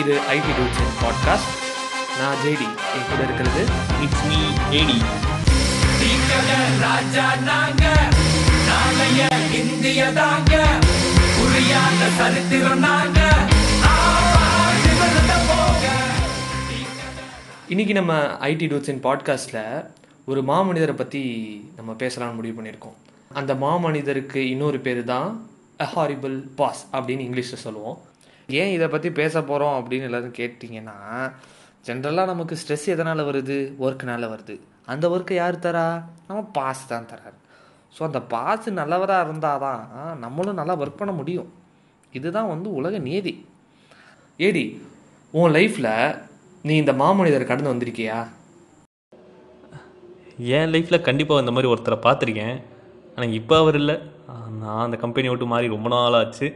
இது IT dudes podcast நான் JD என் கூட இருக்கிறது. இட்ஸ் மீ ஏடி ராஜா நாங்க நாளைய இந்திய தாங்க புரியாத சரித்திரம் நாங்க போக இன்னைக்கு நம்ம ஐடி டூட்ஸ் பாட்காஸ்ட்டில் ஒரு மாமனிதரை பற்றி நம்ம பேசலாம்னு முடிவு பண்ணியிருக்கோம். அந்த மாமனிதருக்கு இன்னொரு பேர் தான் அ ஹாரிபிள் பாஸ் அப்படின்னு இங்கிலீஷில் சொல்லுவோம். ஏன் இதை பற்றி பேச போகிறோம் அப்படின்னு எல்லாரும் கேட்டிங்கன்னா ஜென்ரலாக நமக்கு ஸ்ட்ரெஸ் எதனால் வருது? ஒர்க்குனால வருது. அந்த ஒர்க்கை யார் தரா? நம்ம பாஸ் தான் தராரு ஸோ அந்த பாஸ் நல்லவராக இருந்தால் தான் நம்மளும் நல்லா ஒர்க் பண்ண முடியும். இதுதான் வந்து உலக நியதி ஏடி உன் லைஃப்பில் நீ இந்த மாமனிதர் கடந்து வந்திருக்கியா? என் லைஃப்பில் கண்டிப்பாக இந்த மாதிரி ஒருத்தரை பார்த்துருக்கேன். ஆனால் இப்போ அவர் இல்லை. நான் அந்த கம்பெனி விட்டு மாறி ரொம்ப நாள் ஆச்சு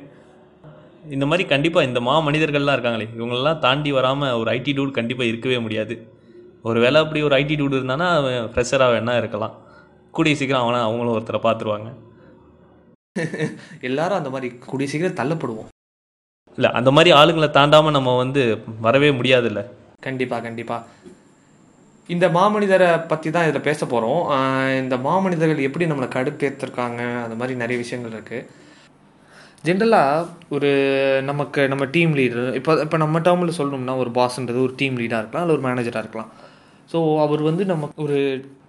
இந்த மாதிரி கண்டிப்பாக இந்த மா மனிதர்கள்லாம் இருக்காங்களே இவங்களெல்லாம் தாண்டி வராமல் ஒரு ஐடி டூட் கண்டிப்பாக இருக்கவே முடியாது. ஒரு வேளை அப்படி ஒரு ஐடி டூட் இருந்தானா அவன் ஃப்ரெஷராக வேணா இருக்கலாம். கூடிய சீக்கிரம் அவனை அவங்களும் ஒருத்தரை பார்த்துருவாங்க. எல்லாரும் அந்த மாதிரி கூடிய சீக்கிரம் தள்ளப்படுவோம். இல்லை அந்த மாதிரி ஆளுங்களை தாண்டாமல் நம்ம வந்து வரவே முடியாதுல்ல. கண்டிப்பாக கண்டிப்பாக இந்த மாமனிதரை பற்றி தான் இதில் பேச போகிறோம் இந்த மாமனிதர்கள் எப்படி நம்மளை கடுப்பேற்றிருக்காங்க அந்த மாதிரி நிறைய விஷயங்கள் இருக்குது ஜென்ரலாக ஒரு நமக்கு நம்ம டீம் லீடர் இப்போ இப்போ நம்ம டேர்மில் சொல்லணும்னா ஒரு பாஸ்ன்றது ஒரு டீம் லீடாக இருக்கலாம் இல்லை ஒரு மேனேஜராக இருக்கலாம். ஸோ அவர் வந்து நம்ம ஒரு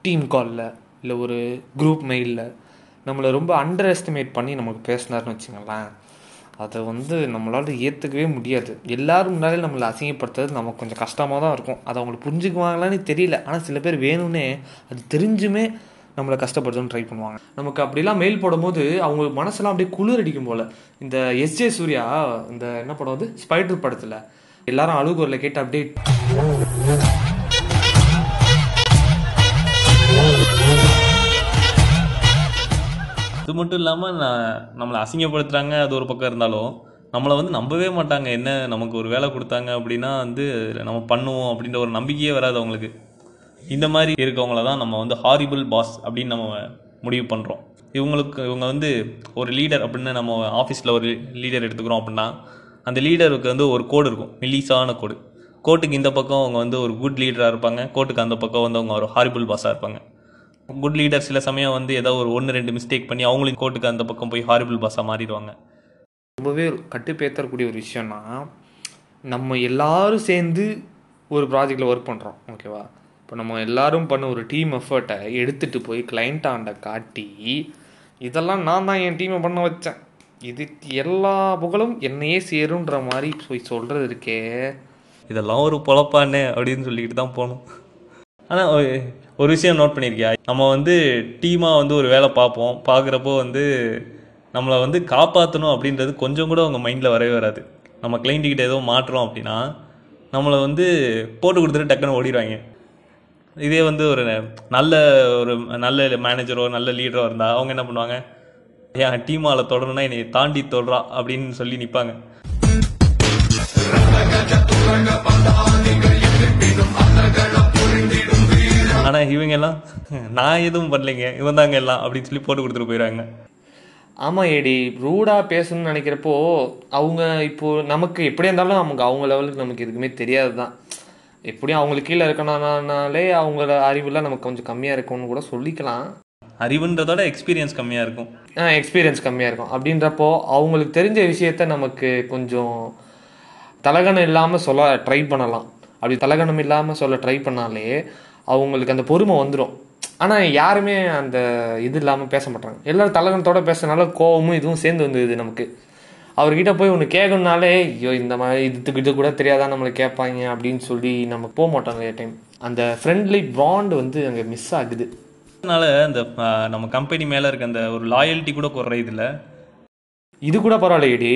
டீம் காலில் இல்லை ஒரு குரூப் மெயிலில் நம்மளை ரொம்ப அண்டர் எஸ்டிமேட் பண்ணி நமக்கு பேசினார்னு வச்சுங்களேன் அதை வந்து நம்மளால் ஏற்றுக்கவே முடியாது. எல்லோரும் முன்னாலே நம்மளை அசிங்கப்படுத்துறது நமக்கு கொஞ்சம் கஷ்டமாக தான் இருக்கும். அதை அவங்களுக்கு புரிஞ்சுக்குவாங்களான்னு தெரியல. ஆனால் சில பேர் வேணும்னே அது தெரிஞ்சுமே நம்மளை கஷ்டப்படுத்தணும்னு ட்ரை பண்ணுவாங்க. நமக்கு அப்படிலாம் மெயில் போடும்போது அவங்க மனசெல்லாம் அப்படியே குளிர் அடிக்கும் போல். இந்த எஸ்ஜே சூர்யா இந்த என்ன படம் வந்து ஸ்பைடர் படத்தில். எல்லாரும் அழுகுரில் கேட்டு அப்படியே அது மட்டும் இல்லாமல் நான் நம்மளை அசிங்கப்படுத்துகிறாங்க அது ஒரு பக்கம் இருந்தாலும் நம்மளை வந்து நம்பவே மாட்டாங்க. என்ன நமக்கு ஒரு வேலை கொடுத்தாங்க அப்படின்னா வந்து நம்ம பண்ணுவோம் அப்படின்ற ஒரு நம்பிக்கையே வராது அவங்களுக்கு. இந்த மாதிரி இருக்கவங்கள தான் நம்ம வந்து ஹாரிபிள் பாஸ் அப்படின்னு நம்ம முடிவு பண்ணுறோம் இவங்களுக்கு இவங்க வந்து ஒரு லீடர் அப்படின்னு நம்ம ஆஃபீஸில் ஒரு லீடர் எடுத்துக்கிறோம் அப்படின்னா அந்த லீடருக்கு வந்து ஒரு கோடு இருக்கும் மெல்லிசான கோடு கோட்டுக்கு இந்த பக்கம் அவங்க வந்து ஒரு குட் லீடராக இருப்பாங்க கோட்டுக்கு அந்த பக்கம் வந்து அவங்க ஒரு ஹாரிபிள் பாஸாக இருப்பாங்க. குட் லீடர் சில சமயம் வந்து ஏதோ ஒரு ஒன்று ரெண்டு மிஸ்டேக் பண்ணி அவங்களையும் கோட்டுக்கு அந்த பக்கம் போய் ஹாரிபிள் பாஸாக மாறிடுவாங்க. ரொம்பவே கட்டுப்பேத்தரக்கூடிய ஒரு விஷயம்னா நம்ம எல்லாரும் சேர்ந்து ஒரு ப்ராஜெக்டில் ஒர்க் பண்ணுறோம் ஓகேவா இப்போ நம்ம எல்லாரும் பண்ண ஒரு டீம் எஃபர்ட்டை எடுத்துகிட்டு போய் கிளைண்ட்டாண்ட காட்டி இதெல்லாம் நான் தான் என் டீமை பண்ண வச்சேன். இது எல்லா புகழும் என்னையே சேருன்ற மாதிரி போய் சொல்கிறது இருக்கே. இதெல்லாம் ஒரு பொழப்பானே அப்படின்னு சொல்லிக்கிட்டு தான் போகணும் ஆனால் ஒரு விஷயம் நோட் பண்ணியிருக்கியா நம்ம வந்து டீமாக வந்து ஒரு வேலை பார்ப்போம். பார்க்குறப்போ வந்து நம்மளை வந்து காப்பாற்றணும் அப்படின்றது கொஞ்சம் கூட அவங்க மைண்டில் வரவே வராது. நம்ம கிளைண்ட்டுக்கிட்ட ஏதோ மாட்டுறோம் அப்படின்னா நம்மளை வந்து போட்டு கொடுத்துட்டு டக்குன்னு ஓடிடுவாங்க. இதே வந்து ஒரு நல்ல ஒரு நல்ல மேனேஜரோ நல்ல லீடரோ இருந்தால் அவங்க என்ன பண்ணுவாங்க? என் டீம் தொடரணும்னா என்னை தாண்டி தொடரா அப்படின்னு சொல்லி நிற்பாங்க ஆனால் இவங்க எல்லாம் நான் எதுவும் பண்ணலைங்க இவன் தாங்க எல்லாம் அப்படின்னு சொல்லி போட்டு கொடுத்துட்டு போயிடுறாங்க ஆமாம் ஏடி. ரூடாக பேசணும்னு நினைக்கிறப்போ அவங்க இப்போது நமக்கு எப்படியா இருந்தாலும் நமக்கு அவங்க லெவலுக்கு நமக்கு எதுக்குமே தெரியாது தான் எப்படியும் அவங்களுக்கு கீழே இருக்கணும்னாலே அவங்கள அறிவுலாம் நமக்கு கொஞ்சம் கம்மியாக இருக்கும்னு கூட சொல்லிக்கலாம். அறிவுன்றதோட எக்ஸ்பீரியன்ஸ் கம்மியாக இருக்கும். எக்ஸ்பீரியன்ஸ் கம்மியாக இருக்கும். அப்படின்றப்போ அவங்களுக்கு தெரிஞ்ச விஷயத்த நமக்கு கொஞ்சம் தலகணம் இல்லாமல் சொல்ல ட்ரை பண்ணலாம். அப்படி தலகணம் இல்லாமல் சொல்ல ட்ரை பண்ணாலே அவங்களுக்கு அந்த பொறுமை வந்துடும் ஆனால் யாருமே அந்த இது இல்லாமல் பேச மாட்டாங்க. எல்லாரும் தலகணத்தோட பேசுறதுனால கோவமும் இதுவும் சேர்ந்து வந்துடுது நமக்கு. அவர்கிட்ட போய் ஒன்று கேட்கணுனாலே ஐயோ இந்த மாதிரி இதுக்கு இது கூட தெரியாதான் நம்மளை கேட்பாங்க அப்படின்னு சொல்லி நம்ம போக மாட்டோம் நிறைய டைம் அந்த ஃப்ரெண்ட்லி பாண்ட் வந்து அங்கே மிஸ் ஆகுது. அதனால அந்த நம்ம கம்பெனி மேலே இருக்க அந்த ஒரு லாயல்ட்டி கூட குறையுது இல்லை இது கூட பரவாயில்லையடி.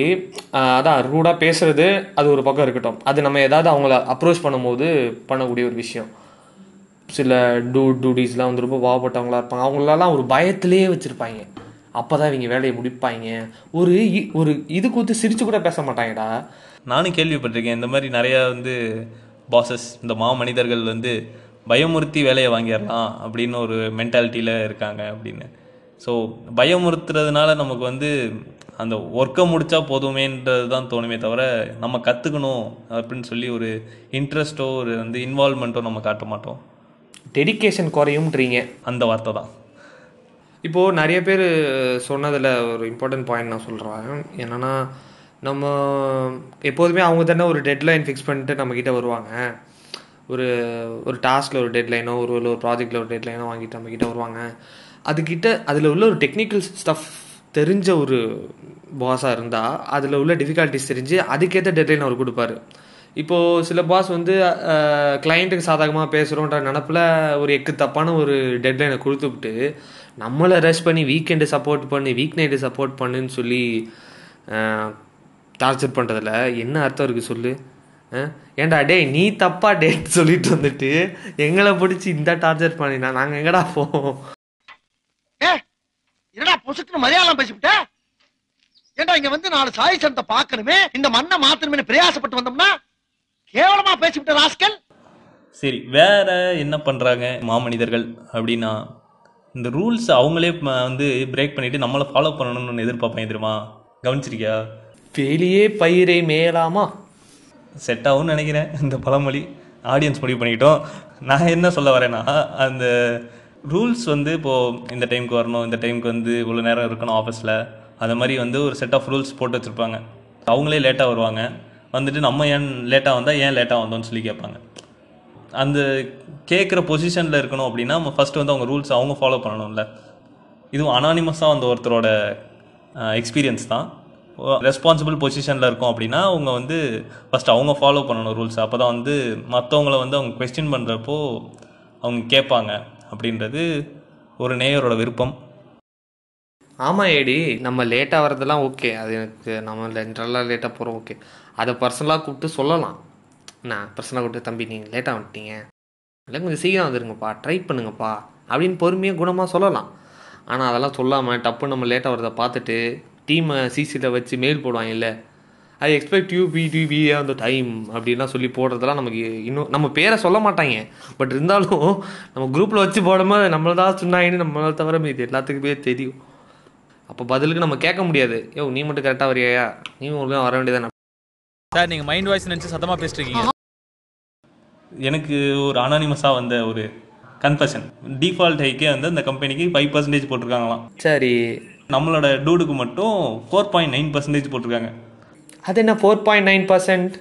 அதான் ரூடாக பேசுறது அது ஒரு பக்கம் இருக்கட்டும். அது நம்ம ஏதாவது அவங்கள அப்ரோச் பண்ணும்போது பண்ணக்கூடிய ஒரு விஷயம். சில டூ டூடிஸ்லாம் வந்து ரொம்ப பாவப்பட்டவங்களா இருப்பாங்க. அவங்களெல்லாம் ஒரு பயத்திலேயே வச்சுருப்பாங்க. அப்போ தான் இவங்க வேலையை முடிப்பாங்க. ஒரு இ- ஒரு இது கொடுத்து சிரிச்சு கூட பேச மாட்டாங்கடா. நானும் கேள்விப்பட்டிருக்கேன் இந்த மாதிரி நிறையா வந்து பாசஸ் இந்த மா மனிதர்கள் வந்து பயமுறுத்தி வேலையை வாங்கிடலாம் அப்படின்னு ஒரு மென்டாலிட்டியில் இருக்காங்க அப்படின்னு. ஸோ பயமுறுத்துறதுனால நமக்கு வந்து அந்த ஒர்க்கை முடித்தா போதுமேன்றது தான் தோணுமே தவிர நம்ம கற்றுக்கணும் அப்படின்னு சொல்லி ஒரு இன்ட்ரெஸ்ட்டோ ஒரு வந்து இன்வால்மெண்ட்டோ நம்ம காட்ட மாட்டோம். டெடிகேஷன் குறையும்ன்றீங்க. அந்த வார்த்தை தான். இப்போது நிறைய பேர் சொன்னதில் ஒரு இம்பார்ட்டன்ட் பாயிண்ட் நான் சொல்கிறேன் என்னென்னா நம்ம எப்போதுமே அவங்க தானே ஒரு டெட்லைன் ஃபிக்ஸ் பண்ணிட்டு நம்மக்கிட்ட வருவாங்க. ஒரு ஒரு டாஸ்கில் ஒரு டெட்லைனோ ஒரு ஒரு ப்ராஜெக்டில் ஒரு டெட்லைனோ வாங்கிட்டு நம்மக்கிட்ட வருவாங்க. அதுக்கிட்ட அதில் உள்ள ஒரு டெக்னிக்கல் ஸ்டஃப் தெரிஞ்ச ஒரு பாஸாக இருந்தால் அதில் உள்ள டிஃபிகல்ட்டிஸ் தெரிஞ்சு அதுக்கேற்ற டெட்லைன் அவர் கொடுப்பாரு. இப்போது சில பாஸ் வந்து கிளைண்ட்டுக்கு சாதகமாக பேசுகிறோன்ற நினப்பில் ஒரு எக்கு தப்பான ஒரு டெட்லைனை கொடுத்துவிட்டு நம்மளை ரெஸ்ட் பண்ணி வீக்கெண்டு சப்போர்ட் பண்ணி வீக் நைட்டு சப்போர்ட் பண்ணுன்னு சொல்லி டார்ச்சர் பண்ணுறதுல என்ன அர்த்தம் இருக்குது சொல்லு? ஏன்டா டேய் நீ தப்பா டேட் சொல்லிட்டு வந்துட்டு எங்களை பிடிச்சி இந்த டார்ச்சர் பண்ணினா நாங்கள் எங்கடா போவோம்? என்னடா பொசுக்குன்னு மலையாளம் பேசிவிட்ட? ஏன்டா இங்க வந்து நாலு சாய் சனத்தை பார்க்கணுமே? இந்த மண்ணை மாத்தணுமே பிரயாசப்பட்டு வந்தோம்னா கேவலமா பேசிவிட்ட ராஸ்கல்? சரி வேற என்ன பண்ணுறாங்க மாமனிதர்கள் அப்படின்னா இந்த ரூல்ஸ் அவங்களே வந்து பிரேக் பண்ணிட்டு நம்மளை ஃபாலோ பண்ணணும்னு எதிர்பார்ப்பேன் தெரியுமா? கவனிச்சிருக்கியா? வெளியே பயிரை மேலாமா செட் ஆகும்னு நினைக்கிறேன். இந்த பழமொழி. ஆடியன்ஸ் முடிவு பண்ணிக்கிட்டோம். நான் என்ன சொல்ல வரேன்னா அந்த ரூல்ஸ் வந்து இப்போது இந்த டைமுக்கு வரணும் இந்த டைமுக்கு வந்து இவ்வளோ நேரம் இருக்கணும் ஆஃபீஸில் அது மாதிரி வந்து ஒரு செட் ஆஃப் ரூல்ஸ் போட்டு வச்சுருப்பாங்க. அவங்களே லேட்டாக வருவாங்க. வந்துட்டு நம்ம ஏன் லேட்டாக வந்தால் ஏன் லேட்டாக வந்தோம்னு சொல்லி கேட்பாங்க. அந்த கேட்குற பொசிஷனில் இருக்கணும் அப்படின்னா நம்ம ஃபஸ்ட்டு வந்து அவங்க ரூல்ஸ் அவங்க ஃபாலோ பண்ணணும்ல. இதுவும் அனானிமஸாக அந்த ஒருத்தரோட எக்ஸ்பீரியன்ஸ் தான். ரெஸ்பான்சிபிள் பொசிஷனில் இருக்கோம் அப்படின்னா அவங்க வந்து ஃபஸ்ட் அவங்க ஃபாலோ பண்ணணும் ரூல்ஸ் அப்போ தான் வந்து மற்றவங்கள வந்து அவங்க கொஸ்டின் பண்ணுறப்போ அவங்க கேட்பாங்க அப்படின்றது ஒரு நேயரோட விருப்பம். ஆமாம் ஏடி நம்ம லேட்டாக வர்றதெல்லாம் ஓகே அது எனக்கு நம்ம ஜென்ரலாக லேட்டாக போகிறோம் ஓகே அதை பர்சனலாக கூப்பிட்டு சொல்லலாம். நான் பிரச்சனை கொடுத்து தம்பி நீங்கள் லேட்டாக வந்துட்டீங்க. இல்லை கொஞ்சம் சீக்கிரம் வந்துருங்கப்பா ட்ரை பண்ணுங்கப்பா அப்படின்னு பொறுமையாக குணமாக சொல்லலாம். ஆனால் அதெல்லாம் சொல்லாமல் டப்பு நம்ம லேட்டாக வரதை பார்த்துட்டு டீமை சிசியில் வச்சு மெயில் போடுவாங்க இல்லை I expect you B D P அந்த டைம் அப்படின்லாம் சொல்லி போடுறதெல்லாம் நமக்கு இன்னும் நம்ம பேரை சொல்ல மாட்டாங்க. பட் இருந்தாலும் நம்ம குரூப்பில் வச்சு போடும்போது நம்மள தான் சொன்னாங்கன்னு நம்மளை தவிர இது எல்லாத்துக்குமே தெரியும். அப்போ பதிலுக்கு நம்ம கேட்க முடியாது. யோ நீ மட்டும் கரெக்டாக வரியா நீ ஒழுங்காக வர வேண்டியதானே? சார் நீங்க மைண்ட் வாய்ஸ் நினைச்சு சத்தமா பேசிட்டு இருக்கீங்க எனக்கு ஒரு அனானிமஸாக வந்த ஒரு கன்ஃபஷன் டிஃபால்ட் ஹைக்கே வந்து அந்த கம்பெனிக்கு ஃபைவ் பர்சன்டேஜ் போட்டிருக்காங்களாம். சரி. நம்மளோட டூடுக்கு மட்டும் ஃபோர் பாயிண்ட் நைன் பர்சன்டேஜ் போட்டிருக்காங்க. அது என்ன ஃபோர் பாயிண்ட் நைன் பர்சன்ட்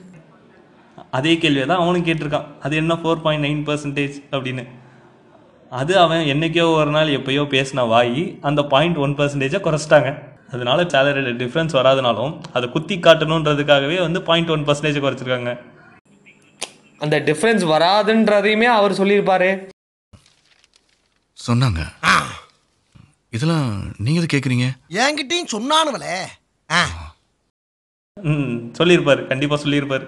அதே கேள்வியை தான் அவனும் கேட்டிருக்கான். அது என்ன ஃபோர் பாயிண்ட் நைன் பர்சன்டேஜ் அப்படின்னு. அது அவன் என்னைக்கோ ஒரு நாள் எப்பயோ பேசின வாய் அந்த பாயிண்ட் ஒன் பர்சன்டேஜை குறைச்சிட்டாங்க. அதனால சேலரியில் டிஃப்ரென்ஸ் வராதனாலும் அதை குத்தி காட்டணுன்றதுக்காகவே வந்து பாயிண்ட் ஒன் பர்சன்டேஜ் குறைச்சிருக்காங்க. அந்த டிஃப்ரென்ஸ் வராதுன்றதையுமே அவர் சொல்லியிருப்பாரு. சொன்னாங்க. இதெல்லாம் நீங்க எது கேக்குறீங்க? என்கிட்டயும் சொன்னானுவலே ஆ. ம் சொல்லியிருப்பாரு. கண்டிப்பாக சொல்லியிருப்பாரு.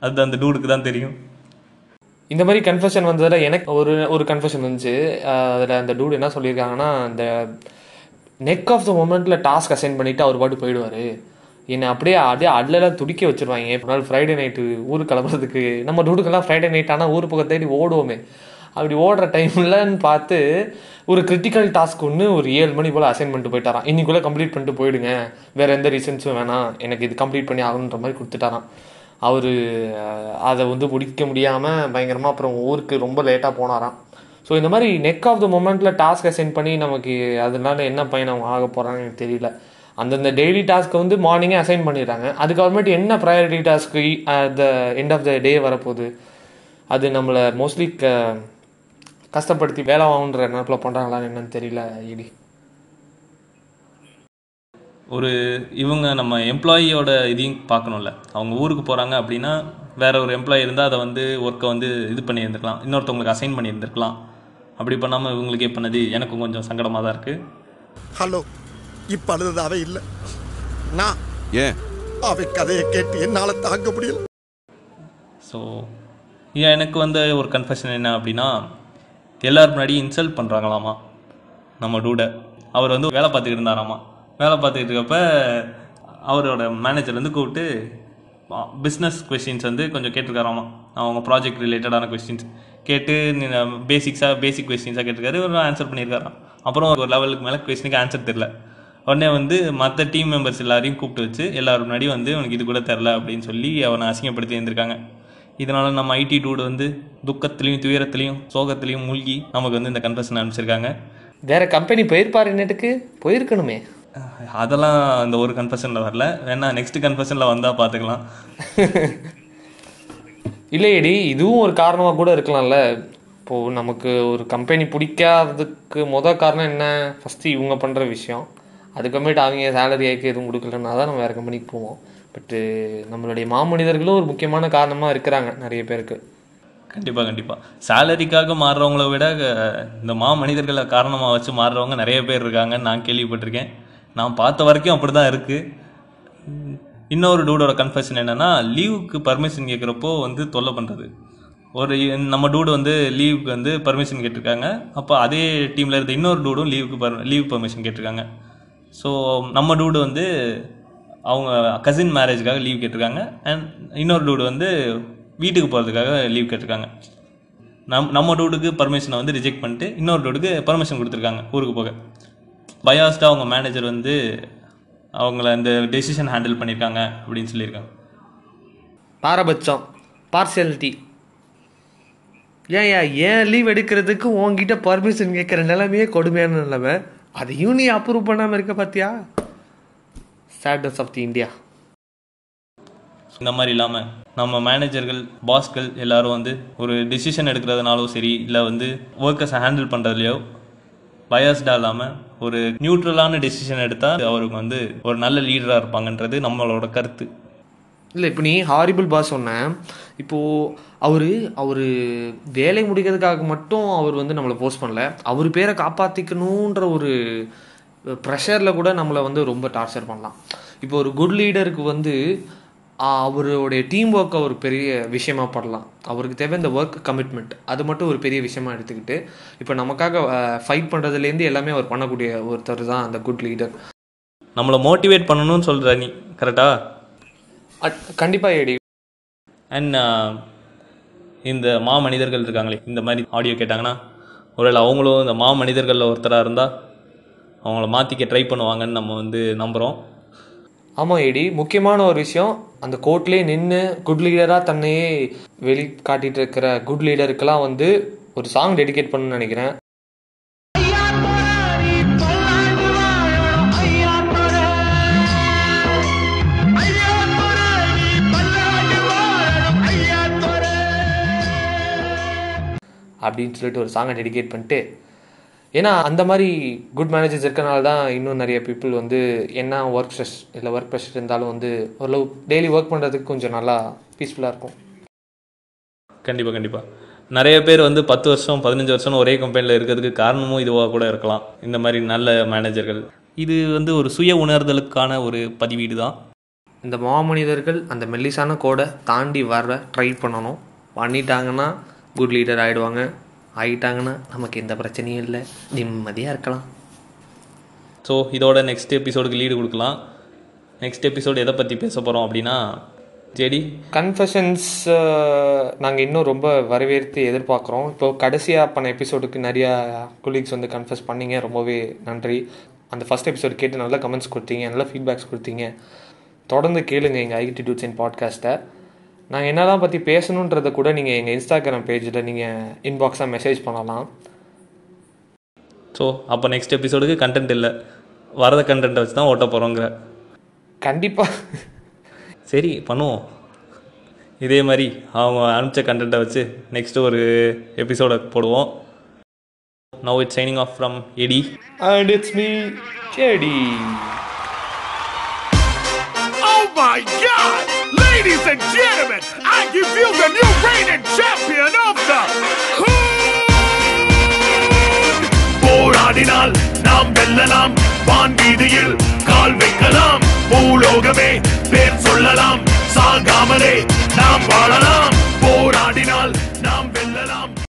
அது அந்த டூடுக்கு தான் தெரியும். இந்த மாதிரி கன்ஃபெஷன் வந்ததில் எனக்கு ஒரு ஒரு கன்ஃபெஷன் வந்துச்சு. அதில் அந்த டூட் என்ன சொல்லியிருக்காங்கன்னா இந்த நெக் ஆஃப் த மொமெண்ட்டில் டாஸ்க் அசைன் பண்ணிவிட்டு அவர் பாட்டு போயிடுவார். என்னை அப்படியே அப்படியே அட்லெல்லாம் துடிக்க வச்சுருவாங்க. இப்போ நாள் ஃப்ரைடே நைட்டு ஊருக்கு கிளம்புறதுக்கு. நம்ம டூடுக்கெல்லாம் ஃப்ரைடே நைட் ஆனால் ஊர் பக்கம் தேடி ஓடுவோமே. அப்படி ஓடுற டைம்லன்னு பார்த்து ஒரு கிரிட்டிக்கல் டாஸ்க் ஒன்று ஒரு ஏழு மணி போல் அசைன் பண்ணிட்டு போயிட்டாரான் இன்னைக்குள்ளே கம்ப்ளீட் பண்ணிட்டு போயிடுங்க. வேறு எந்த ரீசன்ஸும் வேணாம். எனக்கு இது கம்ப்ளீட் பண்ணி ஆகணுன்ற மாதிரி கொடுத்துட்டாராம். அவர் அதை வந்து முடிக்க முடியாமல் பயங்கரமாக அப்புறம் ஊருக்கு ரொம்ப லேட்டாக போனாராம். ஸோ இந்த மாதிரி நெக் ஆஃப் த மொமெண்ட்டில் டாஸ்க் அசைன் பண்ணி நமக்கு அதனால என்ன பயன் அவங்க ஆக போகிறாங்கன்னு எனக்கு தெரியல. அந்தந்த டெய்லி டாஸ்க்கை வந்து மார்னிங்கே அசைன் பண்ணிடுறாங்க. அதுக்கப்புறமேட்டு என்ன priority task the end of the day வரப்போகுது? அது நம்மளை மோஸ்ட்லி க uh, கஷ்டப்படுத்தி வேலை வாங்குன்ற நினப்பில் பண்ணுறாங்களான்னு என்னன்னு தெரியல இடி ஒரு இவங்க நம்ம எம்ப்ளாயியோட இதையும் பார்க்கணும்ல. அவங்க ஊருக்கு போகிறாங்க அப்படின்னா வேற ஒரு எம்ப்ளாயி இருந்தால் அதை வந்து ஒர்க்கை வந்து இது பண்ணியிருந்துருக்கலாம். இன்னொருத்தவங்களுக்கு அசைன் பண்ணியிருந்துருக்கலாம். அப்படி பண்ணாமல் இவங்களுக்கே பண்ணது எனக்கும் கொஞ்சம் சங்கடமாக தான் இருக்குது ஹலோ இப்ப அழுது அவ இல்ல. நான் ஏன்? அவ கதையை கேட்டு என்னால தாங்க முடியல. ஸோ எனக்கு வந்த ஒரு கன்ஃபெஷன் என்ன அப்படின்னா எல்லார் முன்னாடி இன்சல்ட் பண்ணுறாங்களாமா நம்ம டூடை அவர் வந்து வேலை பார்த்துக்கிட்டு இருந்தாராமா? வேலை பார்த்துக்கிட்டு இருக்கப்ப அவரோட மேனேஜர் வந்து கூப்பிட்டு பிஸ்னஸ் கொஸ்டின்ஸ் வந்து கொஞ்சம் கேட்டிருக்காராமா? அவங்க ப்ராஜெக்ட் ரிலேட்டடான கொஸ்டின்ஸ் கேட்டு பேசிக்ஸாக பேசிக் கொஸ்டின்ஸாக கேட்டிருக்காரு. ஒரு ஆன்சர் பண்ணியிருக்காராம். அப்புறம் ஒரு லெவலுக்கு மேலே கொஸ்டினுக்கு ஆன்சர் தெரில உடனே வந்து மற்ற டீம் மெம்பர்ஸ் எல்லாரையும் கூப்பிட்டு வச்சு எல்லாரும் முன்னாடி வந்து உனக்கு இது கூட தெரில அப்படின்னு சொல்லி அவனை அசிங்கப்படுத்தி இருந்திருக்காங்க இதனால நம்ம ஐடி டூடு வந்து துக்கத்துலேயும் துயரத்துலேயும் சோகத்துலேயும் மூழ்கி நமக்கு வந்து இந்த கன்ஃபெஷன் அனுப்பிச்சிருக்காங்க. வேற கம்பெனி போயிருப்பாரு என்னட்டுக்கு போயிருக்கணுமே. அதெல்லாம் அந்த ஒரு கன்ஃபெஷனில் வரல. வேணா நெக்ஸ்ட் கன்ஃபெஷனில் வந்தால் பார்த்துக்கலாம் இல்லையடி இதுவும் ஒரு காரணமாக கூட இருக்கலாம்ல. இப்போது நமக்கு ஒரு கம்பெனி பிடிக்காததுக்கு மொதல் காரணம் என்ன? ஃபஸ்ட்டு இவங்க பண்ணுற விஷயம். அதுக்கப்புறமேட்டு அவங்க சேலரி ஆக்கி எதுவும் கொடுக்கலன்னா தான் நம்ம வேறு கம்பெனிக்கு போவோம். பட்டு நம்மளுடைய மாமனிதர்களும் ஒரு முக்கியமான காரணமாக இருக்கிறாங்க நிறைய பேருக்கு. கண்டிப்பாக கண்டிப்பாக சேலரிக்காக மாறுறவங்கள விட இந்த மா மனிதர்களை காரணமாக வச்சு மாறுறவங்க நிறைய பேர் இருக்காங்கன்னு நான் கேள்விப்பட்டிருக்கேன். நான் பார்த்த வரைக்கும் அப்படி தான் இருக்குது இன்னொரு டூடோட கன்ஃபெஷன் என்னென்னா லீவுக்கு பர்மிஷன் கேட்குறப்போ வந்து தொல்லை பண்ணுறது ஒரு நம்ம டூடு வந்து லீவுக்கு வந்து பர்மிஷன் கேட்டிருக்காங்க. அப்போ அதே டீமில் இருந்த இன்னொரு டூடும் லீவுக்கு பர் லீவ் பர்மிஷன் கேட்டிருக்காங்க. ஸோ நம்ம டூடு வந்து அவங்க கசின் மேரேஜுக்காக லீவ் கேட்டிருக்காங்க. அண்ட் இன்னொரு டூடு வந்து வீட்டுக்கு போகிறதுக்காக லீவ் கேட்டிருக்காங்க. நம் நம்ம டூடுக்கு பர்மிஷனை வந்து ரிஜெக்ட் பண்ணிட்டு இன்னொரு டூடுக்கு பர்மிஷன் கொடுத்துருக்காங்க ஊருக்கு போக. பயாஸ்ட்டாக அவங்க மேனேஜர் வந்து அவங்கள அந்த டெசிஷன் ஹேண்டில் பண்ணியிருக்காங்க அப்படின்னு சொல்லியிருக்காங்க. பாரபட்சம் பார்சியாலிட்டி ஏன் ஏன் லீவ் எடுக்கிறதுக்கு உன்கிட்ட பர்மிஷன் கேட்குற நிலைமையே கொடுமையான நிலைமை? அதையும் நீ அப்ரூவ் பண்ணாமல் இருக்க பார்த்தியா சேட்னஸ் ஆஃப் தி இந்தியா இந்த மாதிரி இல்லாமல் நம்ம மேனேஜர்கள் பாஸ்கள் எல்லாரும் வந்து ஒரு டிசிஷன் எடுக்கிறதுனாலும் சரி இல்லை வந்து ஒர்க்கர்ஸை ஹேண்டில் பண்ணுறதுலையோ பயாஸ்டாக இல்லாமல் ஒரு நியூட்ரலான டெசிஷன் எடுத்தால் அவருக்கு வந்து ஒரு நல்ல லீடராக இருப்பாங்கன்றது நம்மளோட கருத்து. இல்லை இப்போ நீ ஹாரிபிள் பாஸ் சொன்னேன் இப்போது அவர் அவர் வேலை முடிக்கிறதுக்காக மட்டும் அவர் வந்து நம்மளை போஸ்ட் பண்ணல. அவர் பேரை காப்பாற்றிக்கணுன்ற ஒரு ப்ரெஷரில் கூட நம்மளை வந்து ரொம்ப டார்ச்சர் பண்ணலாம். இப்போ ஒரு குட் லீடருக்கு வந்து அவருடைய டீம் ஒர்க் ஒரு பெரிய விஷயமா படலாம் அவருக்கு தேவை இந்த ஒர்க் கமிட்மெண்ட் அது மட்டும் ஒரு பெரிய விஷயமா எடுத்துக்கிட்டு இப்போ நமக்காக ஃபைட் பண்ணுறதுலேருந்து எல்லாமே அவர் பண்ணக்கூடிய ஒருத்தர் தான் அந்த குட் லீடர் நம்மளை மோட்டிவேட் பண்ணணும்னு சொல்கிற நீ கரெக்டா கண்டிப்பாக ஏடி அண்ட் இந்த மா மனிதர்கள் இருக்காங்களே இந்த மாதிரி ஆடியோ கேட்டாங்கன்னா ஒருவேளை அவங்களும் இந்த மா மனிதர்களில் ஒருத்தராக இருந்தால் அவங்கள மாற்றிக்க ட்ரை பண்ணுவாங்கன்னு நம்ம வந்து நம்புகிறோம் ஆமாம் ஏடி முக்கியமான ஒரு விஷயம் அந்த கோர்ட்லேயே நின்று குட் லீடராக தன்னையே வெளி காட்டிகிட்டு இருக்கிற குட் லீடருக்கெல்லாம் வந்து ஒரு சாங் டெடிகேட் பண்ணணும்னு நினைக்கிறேன். அப்படின்னு சொல்லிட்டு ஒரு சாங்கை டெடிகேட் பண்ணிட்டு ஏன்னா அந்த மாதிரி குட் மேனேஜர்ஸ் இருக்கனால தான் இன்னும் நிறைய பீப்புள் வந்து என்ன ஒர்க் ஸ்ட்ரெஸ் இல்லை ஒர்க் ப்ரெஷர் இருந்தாலும் வந்து ஓரளவு டெய்லி ஒர்க் பண்ணுறதுக்கு கொஞ்சம் நல்லா பீஸ்ஃபுல்லாக இருக்கும். கண்டிப்பாக கண்டிப்பாக நிறைய பேர் வந்து பத்து வருஷம் பதினஞ்சு வருஷம் ஒரே கம்பெனியில் இருக்கிறதுக்கு காரணமும் இதுவாக கூட இருக்கலாம். இந்த மாதிரி நல்ல மேனேஜர்கள் இது வந்து ஒரு சுய உணர்தலுக்கான ஒரு பதிவீடு தான். இந்த மாமனிதர்கள் அந்த மெல்லிசான கோடை தாண்டி வர ட்ரை பண்ணணும். பண்ணிட்டாங்கன்னா குட் லீடர் ஆகிடுவாங்க ஆகிட்டாங்கன்னா நமக்கு எந்த பிரச்சனையும் இல்லை. நிம்மதியாக இருக்கலாம். ஸோ இதோட நெக்ஸ்ட் எபிசோடுக்கு லீடு கொடுக்கலாம். நெக்ஸ்ட் எபிசோடு எதை பற்றி பேச போகிறோம் அப்படின்னா ஜெடி? கன்ஃபெஷன்ஸ் நாங்கள் இன்னும் ரொம்ப வரவேற்று எதிர்பார்க்குறோம். இப்போ கடைசியாக பண்ண எபிசோடுக்கு நிறையா கொலீக்ஸ் வந்து கன்ஃபஸ் பண்ணீங்க. ரொம்பவே நன்றி. அந்த ஃபஸ்ட் எபிசோடு கேட்டு நல்ல கமெண்ட்ஸ் கொடுத்தீங்க நல்ல ஃபீட்பேக்ஸ் கொடுத்தீங்க. தொடர்ந்து கேளுங்க எங்கள் ஐடிடியூட்ஸ் இன் பாட்காஸ்ட்டை நாங்கள் என்னதான் பற்றி பேசணுன்றதை கூட நீங்கள் எங்கள் இன்ஸ்டாகிராம் பேஜில் நீங்கள் இன்பாக்ஸாக மெசேஜ் பண்ணலாம். ஸோ அப்போ நெக்ஸ்ட் எபிசோடுக்கு கண்டென்ட் இல்லை. வரத கண்டென்ட்டை வச்சு தான் ஓட்ட போகிறோங்கிற கண்டிப்பாக சரி பண்ணுவோம். இதே மாதிரி அவங்க அனுப்பிச்ச கண்டென்ட்டை வச்சு நெக்ஸ்ட் ஒரு எபிசோடை போடுவோம். Now it signing off from Eddie and it's me செடி Oh my God! Ladies and gentlemen, I give you the new reigning champion of the போராடினால் நாம் வெல்லலாம் வான் வீதியில் கால் வைக்கலாம் பூலோகமே பேர் சொல்லலாம் சாகாமலே நாம் வாழலாம் போராடினால்